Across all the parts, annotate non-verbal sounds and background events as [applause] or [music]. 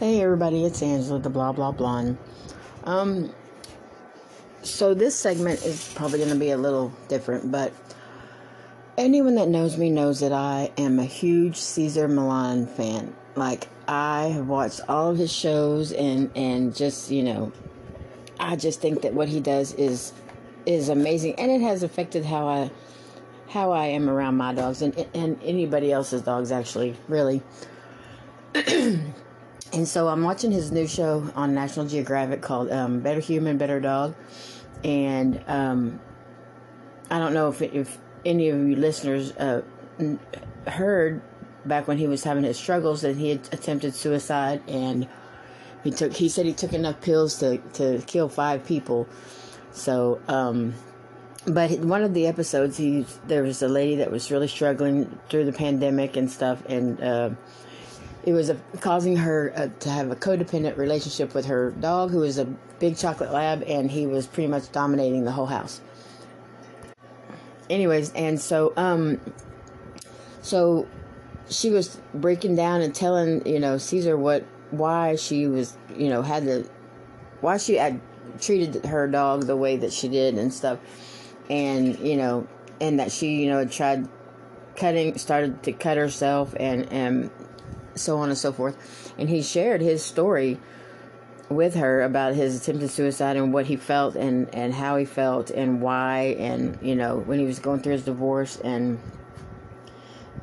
Hey everybody, it's Angela, the blah blah blonde. Um, so this segment is probably going to be a little different, but anyone that knows me knows that I am a huge Cesar Millan fan. Like I have watched all of his shows, and and just you know, I just think that what he does is is amazing, and it has affected how I how I am around my dogs and and anybody else's dogs actually, really. [clears throat] And so I'm watching his new show on National Geographic called um, Better Human, Better Dog. And um, I don't know if, if any of you listeners uh, heard back when he was having his struggles that he had attempted suicide and he took he said he took enough pills to, to kill five people. So um, but one of the episodes he there was a lady that was really struggling through the pandemic and stuff and uh, it was a, causing her uh, to have a codependent relationship with her dog, who was a big chocolate lab, and he was pretty much dominating the whole house. Anyways, and so um, so she was breaking down and telling you know Cesar what why she was you know had to why she had treated her dog the way that she did and stuff, and you know and that she you know tried cutting started to cut herself and and so on and so forth. And he shared his story with her about his attempted suicide and what he felt and, and how he felt and why and you know when he was going through his divorce and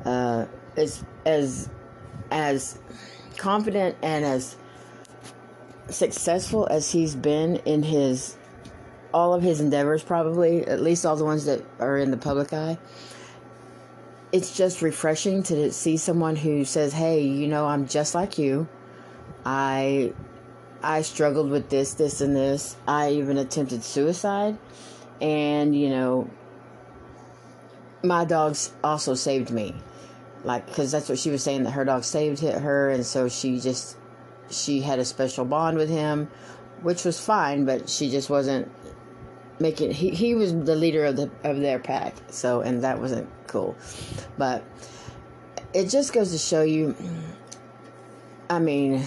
uh, as as as confident and as successful as he's been in his all of his endeavors probably at least all the ones that are in the public eye it's just refreshing to see someone who says, "Hey, you know, I'm just like you. I I struggled with this, this and this. I even attempted suicide and, you know, my dogs also saved me. Like cuz that's what she was saying that her dog saved her and so she just she had a special bond with him, which was fine, but she just wasn't making he, he was the leader of the of their pack so and that wasn't cool. But it just goes to show you i mean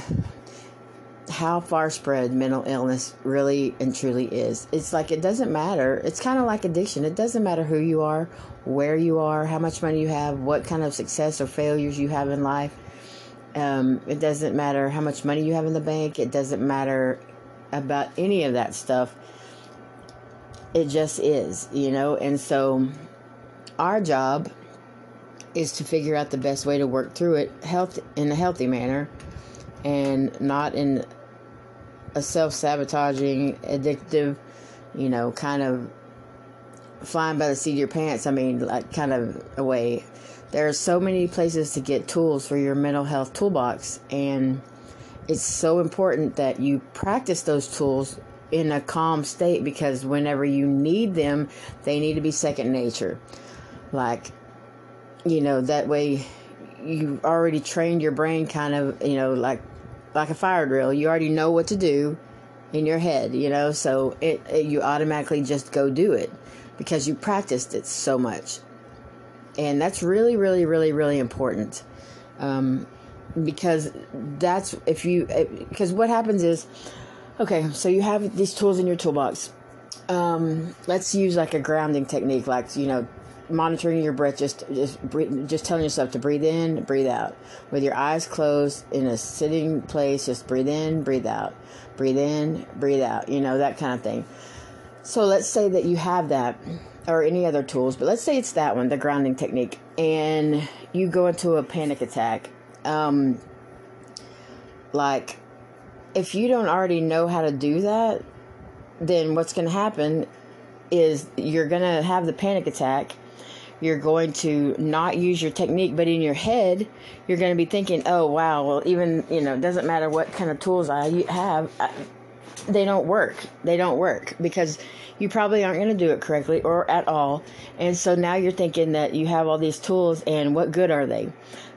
how far spread mental illness really and truly is. It's like it doesn't matter. It's kind of like addiction. It doesn't matter who you are where you are how much money you have what kind of success or failures you have in life. Um, it doesn't matter how much money you have in the bank. It doesn't matter about any of that stuff. It just is, you know? And so our job is to figure out the best way to work through it health in a healthy manner and not in a self-sabotaging addictive you know kind of flying by the seat of your pants i mean like kind of a way there are so many places to get tools for your mental health toolbox and it's so important that you practice those tools in a calm state because whenever you need them, they need to be second nature. Like, you know, that way you already trained your brain kind of, you know, like like a fire drill. You already know what to do in your head, you know, so it, it you automatically just go do it because you practiced it so much. And that's really, really, really, really important. Um, because that's if you because what happens is Okay, so you have these tools in your toolbox. Um, let's use like a grounding technique, like you know, monitoring your breath. Just just just telling yourself to breathe in, breathe out, with your eyes closed in a sitting place. Just breathe in, breathe out, breathe in, breathe out. You know that kind of thing. So let's say that you have that, or any other tools, but let's say it's that one, the grounding technique, and you go into a panic attack. Um, like if you don't already know how to do that, then what's going to happen is you're going to have the panic attack. You're going to not use your technique, but in your head, you're going to be thinking, oh, wow, well, even, you know, it doesn't matter what kind of tools I have, I, they don't work. They don't work because you probably aren't going to do it correctly or at all. And so now you're thinking that you have all these tools and what good are they?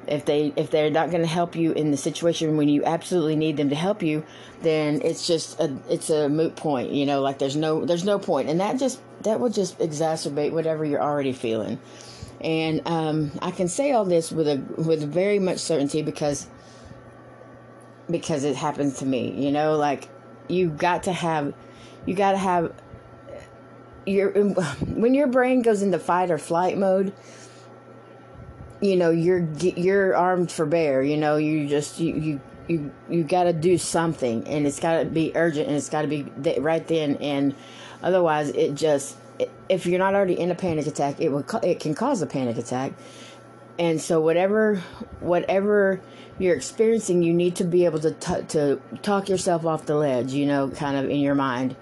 If they if they're not going to help you in the situation when you absolutely need them to help you then it's just a it's a moot point you know like there's no there's no point and that just that will just exacerbate whatever you're already feeling and um, i can say all this with a with very much certainty because because it happens to me. You know, like you got to have, you got to have your when your brain goes into fight or flight mode. You know, you're you're armed for bear. You know, you just you you you you got to do something, and it's got to be urgent, and it's got to be right then. And otherwise, it just if you're not already in a panic attack, it will it can cause a panic attack. And so whatever whatever you're experiencing, you need to be able to t- to talk yourself off the ledge, you know, kind of in your mind.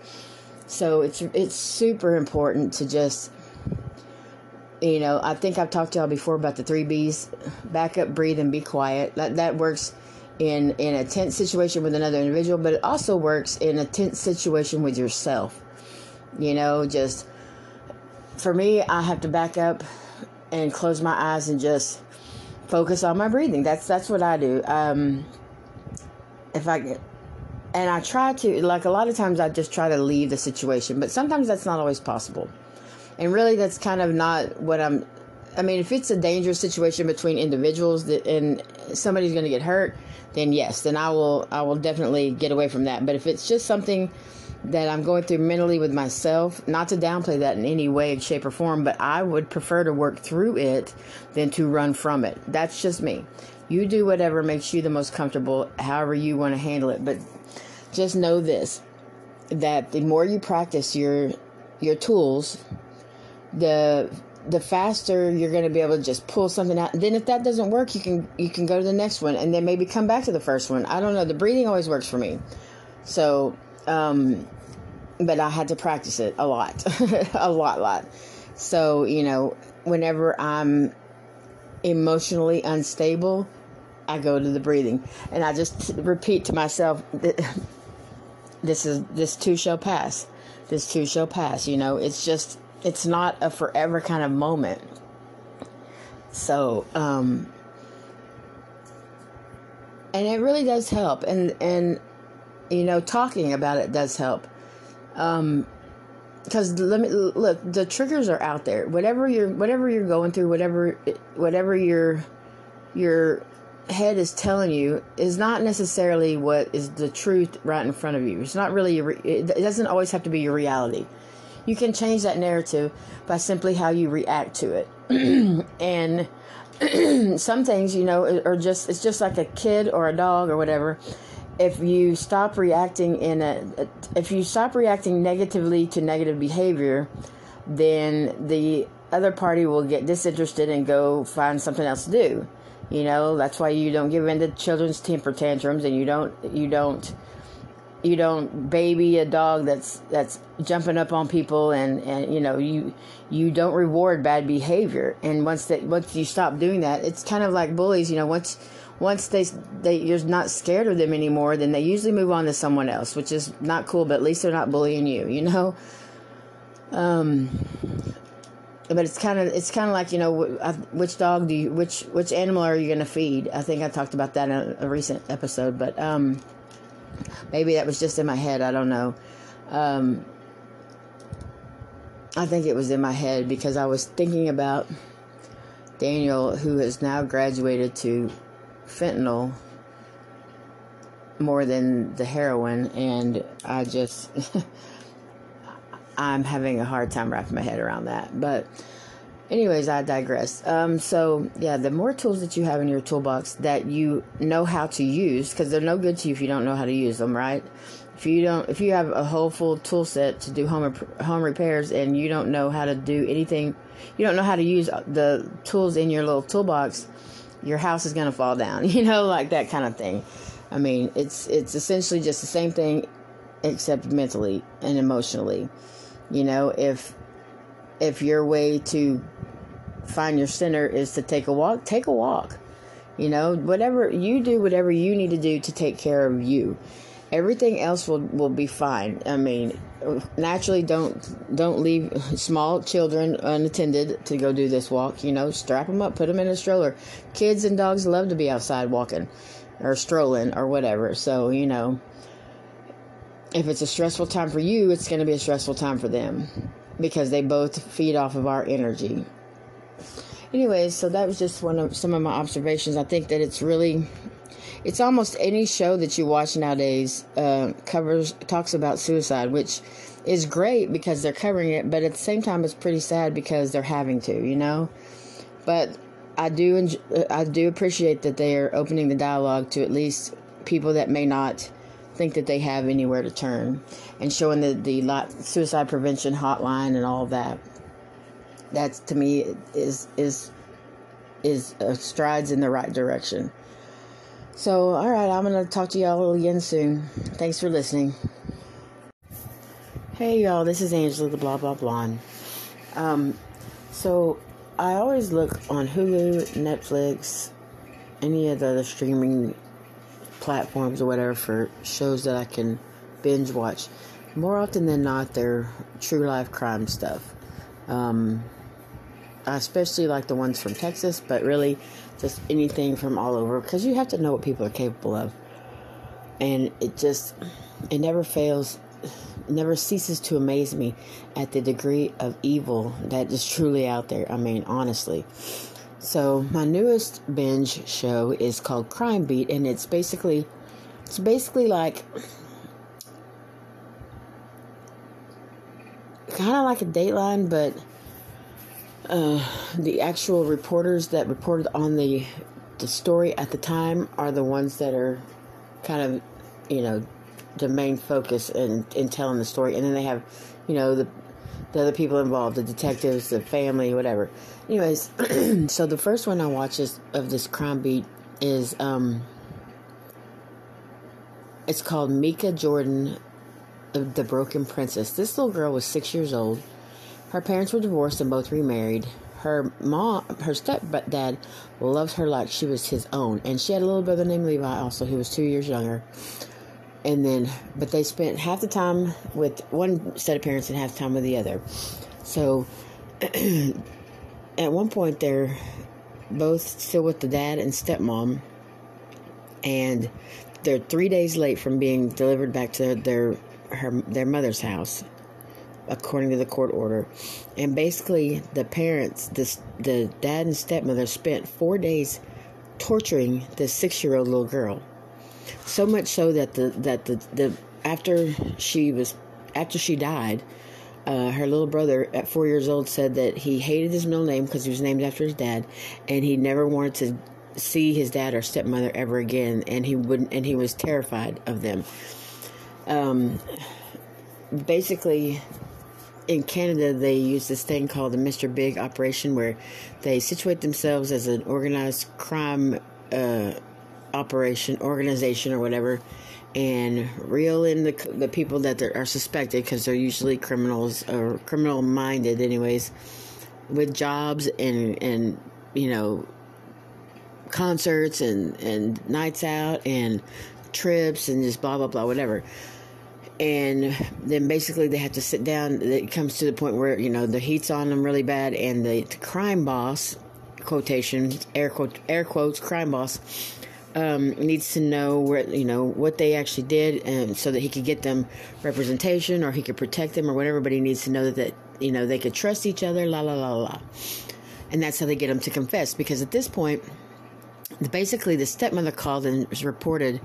So it's it's super important to just you know, I think I've talked to y'all before about the three B's: back up, breathe, and be quiet. That that works in in a tense situation with another individual, but it also works in a tense situation with yourself. You know, just for me, I have to back up and close my eyes and just focus on my breathing. That's that's what I do. Um, if I get, and I try to like a lot of times I just try to leave the situation, but sometimes that's not always possible. And really, that's kind of not what I'm. I mean, if it's a dangerous situation between individuals that and somebody's going to get hurt, then yes, then I will I will definitely get away from that. But if it's just something that I'm going through mentally with myself, not to downplay that in any way, shape, or form, but I would prefer to work through it than to run from it. That's just me. You do whatever makes you the most comfortable, however you want to handle it. But just know this that the more you practice your your tools, the the faster you're going to be able to just pull something out. Then if that doesn't work, you can you can go to the next one and then maybe come back to the first one. I don't know. The breathing always works for me. So um, but I had to practice it a lot, [laughs] a lot, lot. So, you know, whenever I'm emotionally unstable, I go to the breathing and I just repeat to myself, [laughs] this is, this too shall pass. This too shall pass. You know, it's just, it's not a forever kind of moment. So, um, and it really does help. And, and you know, talking about it does help. Um, because let me look, the triggers are out there. Whatever you're, whatever you're going through, whatever, whatever your, your head is telling you is not necessarily what is the truth right in front of you. It's not really, your, it doesn't always have to be your reality. You can change that narrative by simply how you react to it. [clears throat] and [clears throat] some things, you know, are just, it's just like a kid or a dog or whatever if you stop reacting in a if you stop reacting negatively to negative behavior then the other party will get disinterested and go find something else to do you know that's why you don't give in to children's temper tantrums and you don't you don't you don't baby a dog that's that's jumping up on people and and you know you you don't reward bad behavior and once that once you stop doing that it's kind of like bullies you know once once they they you're not scared of them anymore, then they usually move on to someone else, which is not cool. But at least they're not bullying you, you know. Um, but it's kind of it's kind of like you know which dog do you which which animal are you going to feed? I think I talked about that in a, recent episode, but um, maybe that was just in my head. I don't know. Um, I think it was in my head because I was thinking about Daniel, who has now graduated to fentanyl more than the heroin, and I just [laughs] I'm having a hard time wrapping my head around that. But anyways, I digress. Um, so yeah, the more tools that you have in your toolbox that you know how to use, because they're no good to you if you don't know how to use them, right? If you don't, if you have a whole full tool set to do home home repairs and you don't know how to do anything, you don't know how to use the tools in your little toolbox your house is going to fall down, [laughs] you know, like that kind of thing. I mean, it's it's essentially just the same thing except mentally and emotionally. You know, if if your way to find your center is to take a walk, take a walk. You know, whatever you do whatever you need to do to take care of you. Everything else will will be fine. I mean, naturally don't don't leave [laughs] small children unattended to go do this walk you know strap them up put them in a stroller kids and dogs love to be outside walking or strolling or whatever so you know if it's a stressful time for you it's going to be a stressful time for them because they both feed off of our energy anyways so that was just one of some of my observations i think that it's really it's almost any show that you watch nowadays uh, covers talks about suicide, which is great because they're covering it, but at the same time, it's pretty sad because they're having to, you know. But I do enjoy, I do appreciate that they are opening the dialogue to at least people that may not think that they have anywhere to turn, and showing the the lot, suicide prevention hotline and all that. That's to me is is is uh, strides in the right direction. So, all right, I'm to talk to y'all again soon. Thanks for listening. Hey, y'all, this is Angela, the blah blah blonde. Um, so, I always look on Hulu, Netflix, any of the other streaming platforms or whatever for shows that I can binge watch. More often than not, they're true life crime stuff. Um, I especially like the ones from Texas, but really just anything from all over because you have to know what people are capable of. And it just, it never fails, never ceases to amaze me at the degree of evil that is truly out there. I mean, honestly. So, my newest binge show is called Crime Beat, and it's basically, it's basically like, kind of like a Dateline, but uh, the actual reporters that reported on the the story at the time are the ones that are kind of, you know, the main focus in, in telling the story. And then they have, you know, the the other people involved, the detectives, the family, whatever. Anyways, [clears throat] so the first one I watched is, of this crime beat is um it's called Meika Jordan the Broken Princess. This little girl was six years old her parents were divorced and both remarried. Her mom, her stepdad, loved her like she was his own, and she had a little brother named Levi, also who was two years younger. And then, but they spent half the time with one set of parents and half the time with the other. So, [clears throat] at one point, they're both still with the dad and stepmom, and they're three days late from being delivered back to their her their mother's house according to the court order. And basically, the parents, the, the dad and stepmother, spent four days torturing this six year old little girl. So much so that the that the, the after she was after she died, uh, her little brother at four years old said that he hated his middle name because he was named after his dad, and he never wanted to see his dad or stepmother ever again, and he wouldn't, and he was terrified of them. Um, basically, in Canada, they use this thing called the Mr. Big operation, where they situate themselves as an organized crime uh, operation, organization, or whatever, and reel in the the people that are suspected because they're usually criminals or criminal minded, anyways, with jobs and and you know concerts and and nights out and trips and just blah blah blah whatever and then basically they have to sit down. It comes to the point where you know the heat's on them really bad, and the, the crime boss, quotation air quote air quotes crime boss, um, needs to know where you know what they actually did, and so that he could get them representation or he could protect them or whatever. But he needs to know that, that you know they could trust each other. La la la la, and that's how they get them to confess. Because at this point, basically the stepmother called and reported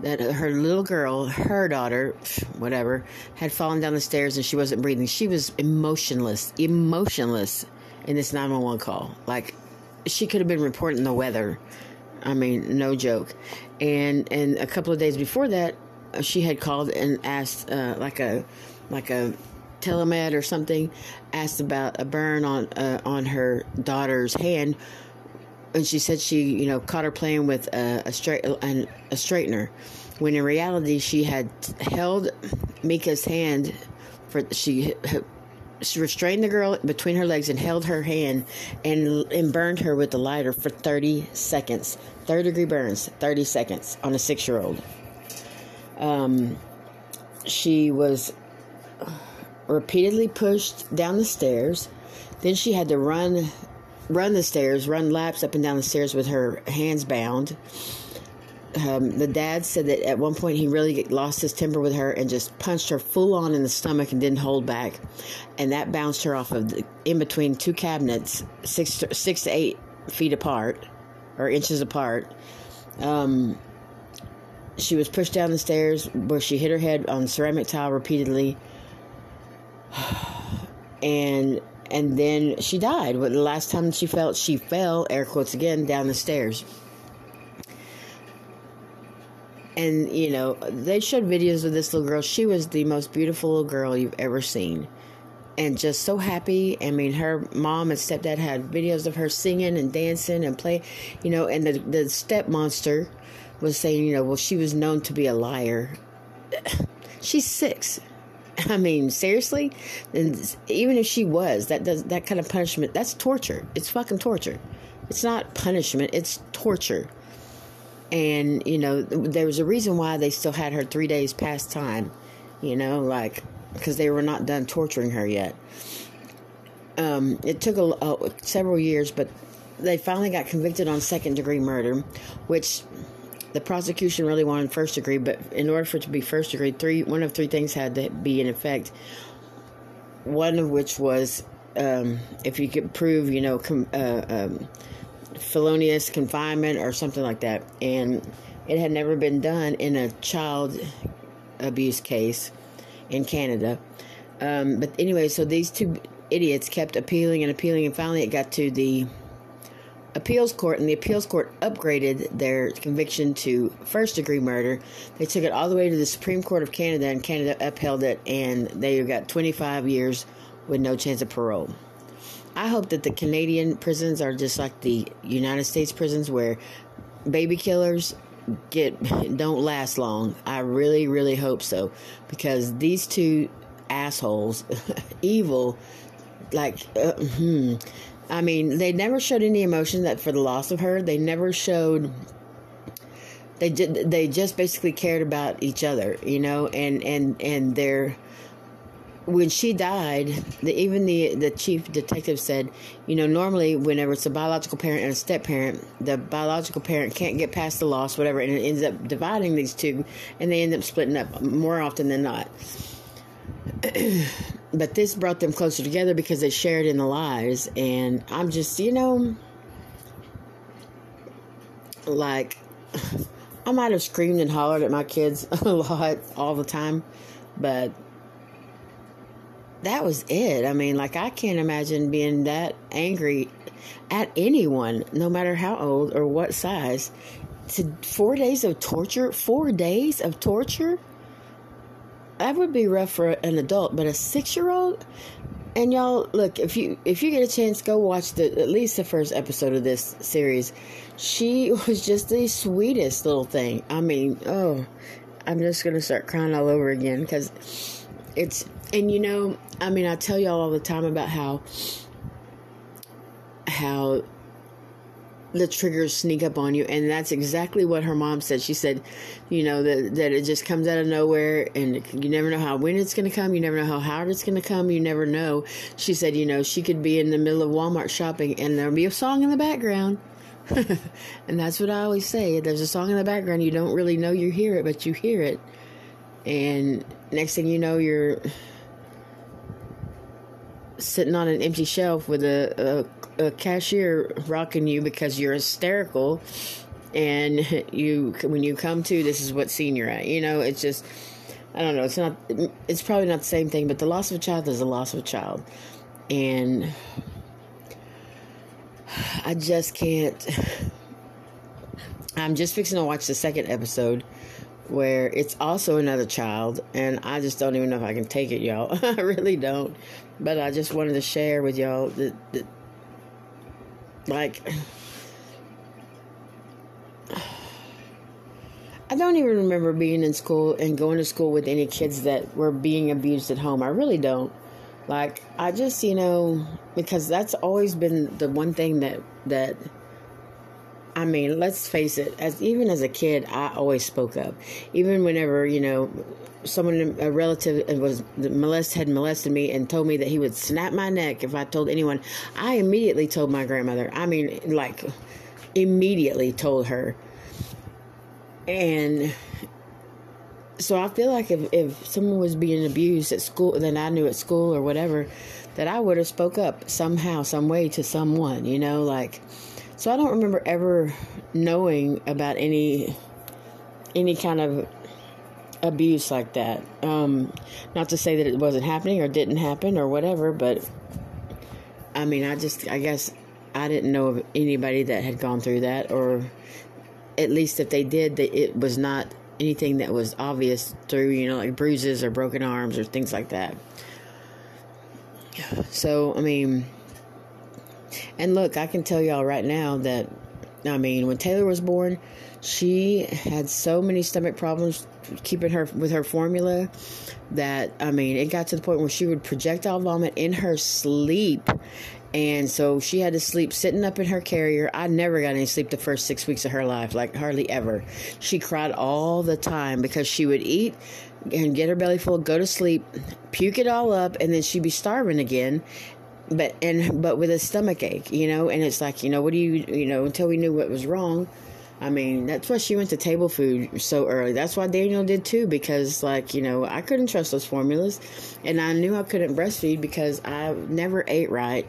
that her little girl, her daughter, whatever, had fallen down the stairs and she wasn't breathing. She was emotionless, emotionless in this 911 call. Like she could have been reporting the weather. I mean, no joke. And and a couple of days before that, she had called and asked uh, like a like a telemed or something, asked about a burn on uh, on her daughter's hand and she said she you know caught her playing with a, a straight an, a straightener when in reality she had held Meika's hand for she restrained the girl between her legs and held her hand and and burned her with the lighter for 30 seconds. Third degree burns 30 seconds on a six year old um, she was repeatedly pushed down the stairs. Then she had to run run the stairs, run laps up and down the stairs with her hands bound. Um, the dad said that at one point he really lost his temper with her and just punched her full on in the stomach and didn't hold back, and that bounced her off of the, in between two cabinets, six to, six to eight feet apart or inches apart. Um, she was pushed down the stairs where she hit her head on ceramic tile repeatedly. [sighs] And and then she died. The last time she felt she fell, air quotes again, down the stairs. And you know, they showed videos of this little girl. She was the most beautiful little girl you've ever seen. And just so happy. I mean, her mom and stepdad had videos of her singing and dancing and play, you know, and the the step monster was saying, you know, well, she was known to be a liar. [clears throat] She's six. [laughs] I mean, seriously? And even if she was, that does that kind of punishment, that's torture. It's fucking torture. It's not punishment, it's torture. And, you know, there was a reason why they still had her three days past time, you know, like, because they were not done torturing her yet. Um, it took a, several years, but they finally got convicted on second degree murder, which the prosecution really wanted first degree, but in order for it to be first degree, three one of three things had to be in effect. One of which was um, if you could prove, you know, com, uh, um, felonious confinement or something like that, and it had never been done in a child abuse case in Canada. Um, but anyway, so these two idiots kept appealing and appealing, and finally it got to the appeals court, and the appeals court upgraded their conviction to first degree murder. They took it all the way to the Supreme Court of Canada, and Canada upheld it, and they got 25 years with no chance of parole. I hope that the Canadian prisons are just like the United States prisons, where baby killers get [laughs] don't last long. I really, really hope so, because these two assholes, [laughs] evil, like. Uh, hmm, I mean, they never showed any emotion that for the loss of her. They never showed. They just they just basically cared about each other, you know, and and and their when she died, the, even the the chief detective said, you know, normally whenever it's a biological parent and a step parent, the biological parent can't get past the loss, whatever, and it ends up dividing these two, and they end up splitting up more often than not. [clears throat] but this brought them closer together because they shared in the lives and i'm just you know like [sighs] i might have screamed and hollered at my kids [laughs] a lot all the time but that was it i mean like i can't imagine being that angry at anyone no matter how old or what size to four days of torture four days of torture that would be rough for an adult, but a six year old. And y'all, look if you if you get a chance, go watch the at least the first episode of this series. She [laughs] was just the sweetest little thing. I mean, oh, I'm just gonna start crying all over again because it's and you know, I mean, I tell y'all all the time about how how the triggers sneak up on you. And that's exactly what her mom said. She said you know that, that it just comes out of nowhere and you never know how when it's going to come. You never know how hard it's going to come. You never know. She said you know she could be in the middle of walmart shopping and there'll be a song in the background. [laughs] And that's what i always say. There's a song in the background. You don't really know you hear it but you hear it and next thing you know you're sitting on an empty shelf with a, a, a cashier rocking you because you're hysterical. And you when you come to this is what scene you're at. You know it's just i don't know. It's not it's probably not the same thing but the loss of a child is the loss of a child. And i just can't i'm just fixing to watch the second episode where it's also another child and i just don't even know if i can take it y'all [laughs] i really don't but I just wanted to share with y'all that, that like, I don't even remember being in school and going to school with any kids that were being abused at home. I really don't. Like, I just, you know, because that's always been the one thing that, that, I mean, let's face it, as even as a kid, I always spoke up. Even whenever, you know, someone a relative was molest had molested me and told me that he would snap my neck if I told anyone. I immediately told my grandmother. I mean, like immediately told her. And so I feel like if, if someone was being abused at school, then I knew at school or whatever, that I would have spoke up somehow, some way to someone, you know, like. So I don't remember ever knowing about any any kind of abuse like that. Um, not to say that it wasn't happening or didn't happen or whatever, but I mean, I just, I guess I didn't know of anybody that had gone through that, or at least if they did, that it was not anything that was obvious through, you know, like bruises or broken arms or things like that. So, I mean, and look, I can tell y'all right now that, I mean, when Taylor was born, she had so many stomach problems keeping her with her formula that I mean it got to the point where she would projectile vomit in her sleep and so she had to sleep sitting up in her carrier. I never got any sleep the first six weeks of her life, like hardly ever. She cried all the time because she would eat and get her belly full, go to sleep, puke it all up, and then she'd be starving again. But and but with a stomach ache, you know, and it's like, you know, what do you you know, until we knew what was wrong I mean, that's why she went to table food so early. That's why Daniel did too, because, like, you know, I couldn't trust those formulas. And I knew I couldn't breastfeed because I never ate right.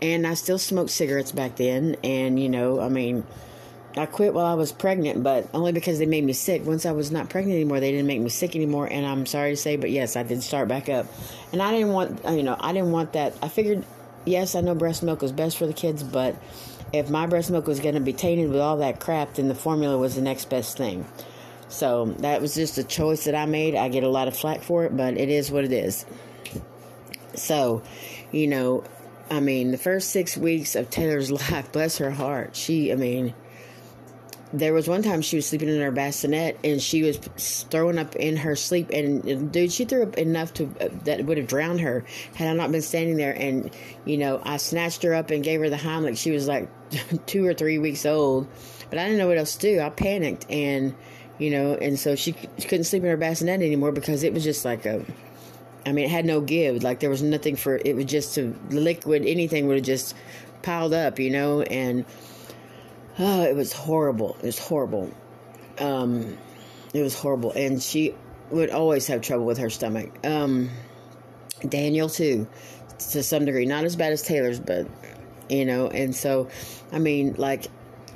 And I still smoked cigarettes back then. And, you know, I mean, I quit while I was pregnant, but only because they made me sick. Once I was not pregnant anymore, they didn't make me sick anymore. And I'm sorry to say, but yes, I did start back up. And I didn't want, you know, I didn't want that. I figured, yes, I know breast milk was best for the kids, but if my breast milk was going to be tainted with all that crap, then the formula was the next best thing. So that was just a choice that I made. I get a lot of flack for it, but it is what it is. So, you know, I mean, the first six weeks of Taylor's [laughs] life, bless her heart, she, I mean, there was one time she was sleeping in her bassinet and she was throwing up in her sleep and dude she threw up enough to uh, that would have drowned her had i not been standing there and you know i snatched her up and gave her the heimlich. She was like [laughs] two or three weeks old but i didn't know what else to do. I panicked and you know and so she, she couldn't sleep in her bassinet anymore because it was just like a i mean it had no give. Like there was nothing for it was just to liquid anything would have just piled up you know and Oh, it was horrible. It was horrible. Um, it was horrible. And she would always have trouble with her stomach. Um, Daniel, too, to some degree. Not as bad as Taylor's, but, you know, and so, I mean, like,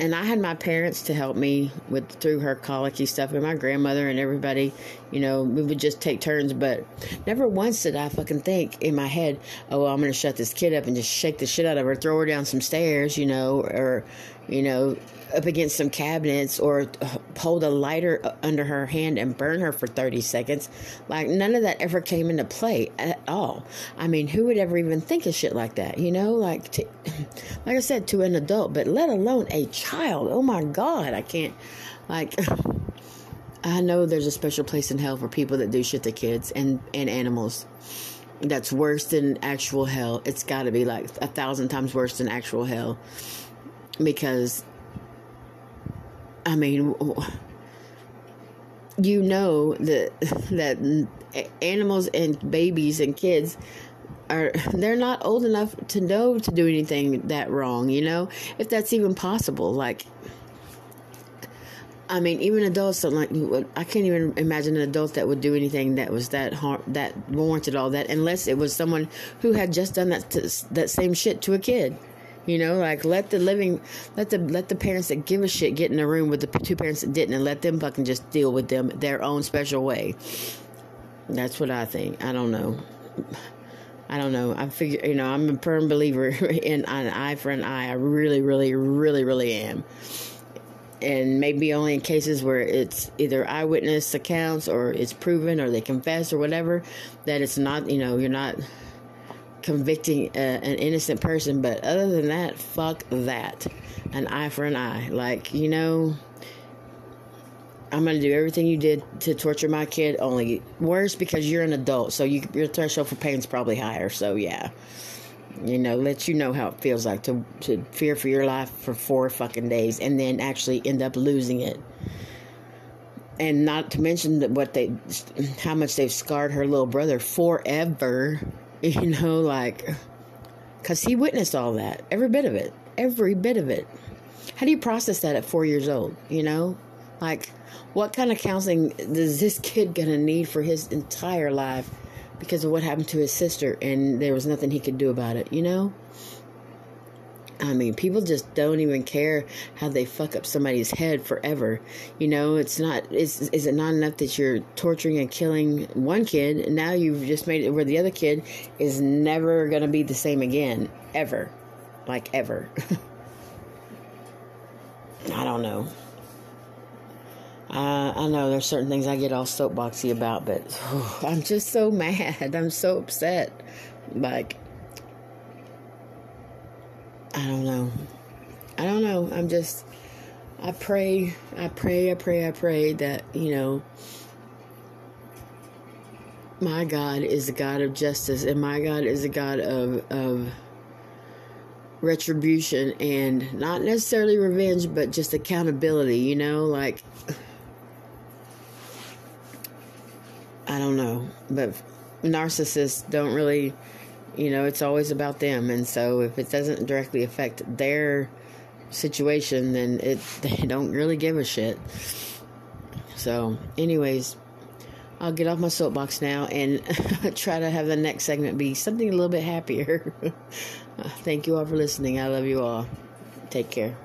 and I had my parents to help me with through her colicky stuff, and my grandmother and everybody. You know, we would just take turns, but never once did I fucking think in my head, "Oh, well, I'm going to shut this kid up and just shake the shit out of her, throw her down some stairs," you know, or you know, up against some cabinets or hold a lighter under her hand and burn her for 30 seconds. Like, none of that ever came into play at all. I mean, who would ever even think of shit like that? You know, like, to, [clears throat] like I said, to an adult, but let alone a child. Oh my God, I can't, like, [sighs] I know there's a special place in hell for people that do shit to kids and, and animals. That's worse than actual hell. It's got to be like a thousand times worse than actual hell because I mean [laughs] you know that [laughs] that animals and babies and kids are they're not old enough to know to do anything that wrong, you know? If that's even possible. Like I mean, even adults don't like. I can't even imagine an adult that would do anything that was that harm, that warranted all that, unless it was someone who had just done that to, that same shit to a kid. You know, like let the living, let the let the parents that give a shit get in a room with the two parents that didn't, and let them fucking just deal with them their own special way. That's what I think. I don't know. I don't know. I figure, you know, I'm a firm believer [laughs] in an eye for an eye. I really, really, really, really am. And maybe only in cases where it's either eyewitness accounts or it's proven or they confess or whatever that it's not, you know, you're not convicting uh, an innocent person. But other than that, fuck that. An eye for an eye. Like, you know, I'm going to do everything you did to torture my kid, only worse because you're an adult. So you, your threshold for pain is probably higher. So, yeah. You know, let you know how it feels like to, to fear for your life for four fucking days and then actually end up losing it and not to mention what they how much they've scarred her little brother forever [laughs] You know, like, because he witnessed all that, every bit of it, every bit of it. How do you process that at four years old? You know, like, what kind of counseling is this kid gonna need for his entire life because of what happened to his sister and there was nothing he could do about it, you know? I mean, people just don't even care how they fuck up somebody's head forever. You know, it's not. Is is it not enough that you're torturing and killing one kid, and now you've just made it where the other kid is never gonna be the same again, ever, like ever. [laughs] I don't know. Uh, I know there's certain things I get all soapboxy about, but oh, [sighs] I'm just so [laughs] mad. I'm so upset. Like, I don't know. I don't know. I'm just. I pray. I pray. I pray. I pray that you know. My God is a God of justice, and my God is a God of of retribution and not necessarily revenge, but just accountability. You know, like I don't know, but narcissists don't really, you know, it's always about them, and so if it doesn't directly affect their situation, then it [laughs] they don't really give a shit. So, anyways, I'll get off my soapbox now and [laughs] try to have the next segment be something a little bit happier. [laughs] Thank you all for listening. I love you all. Take care.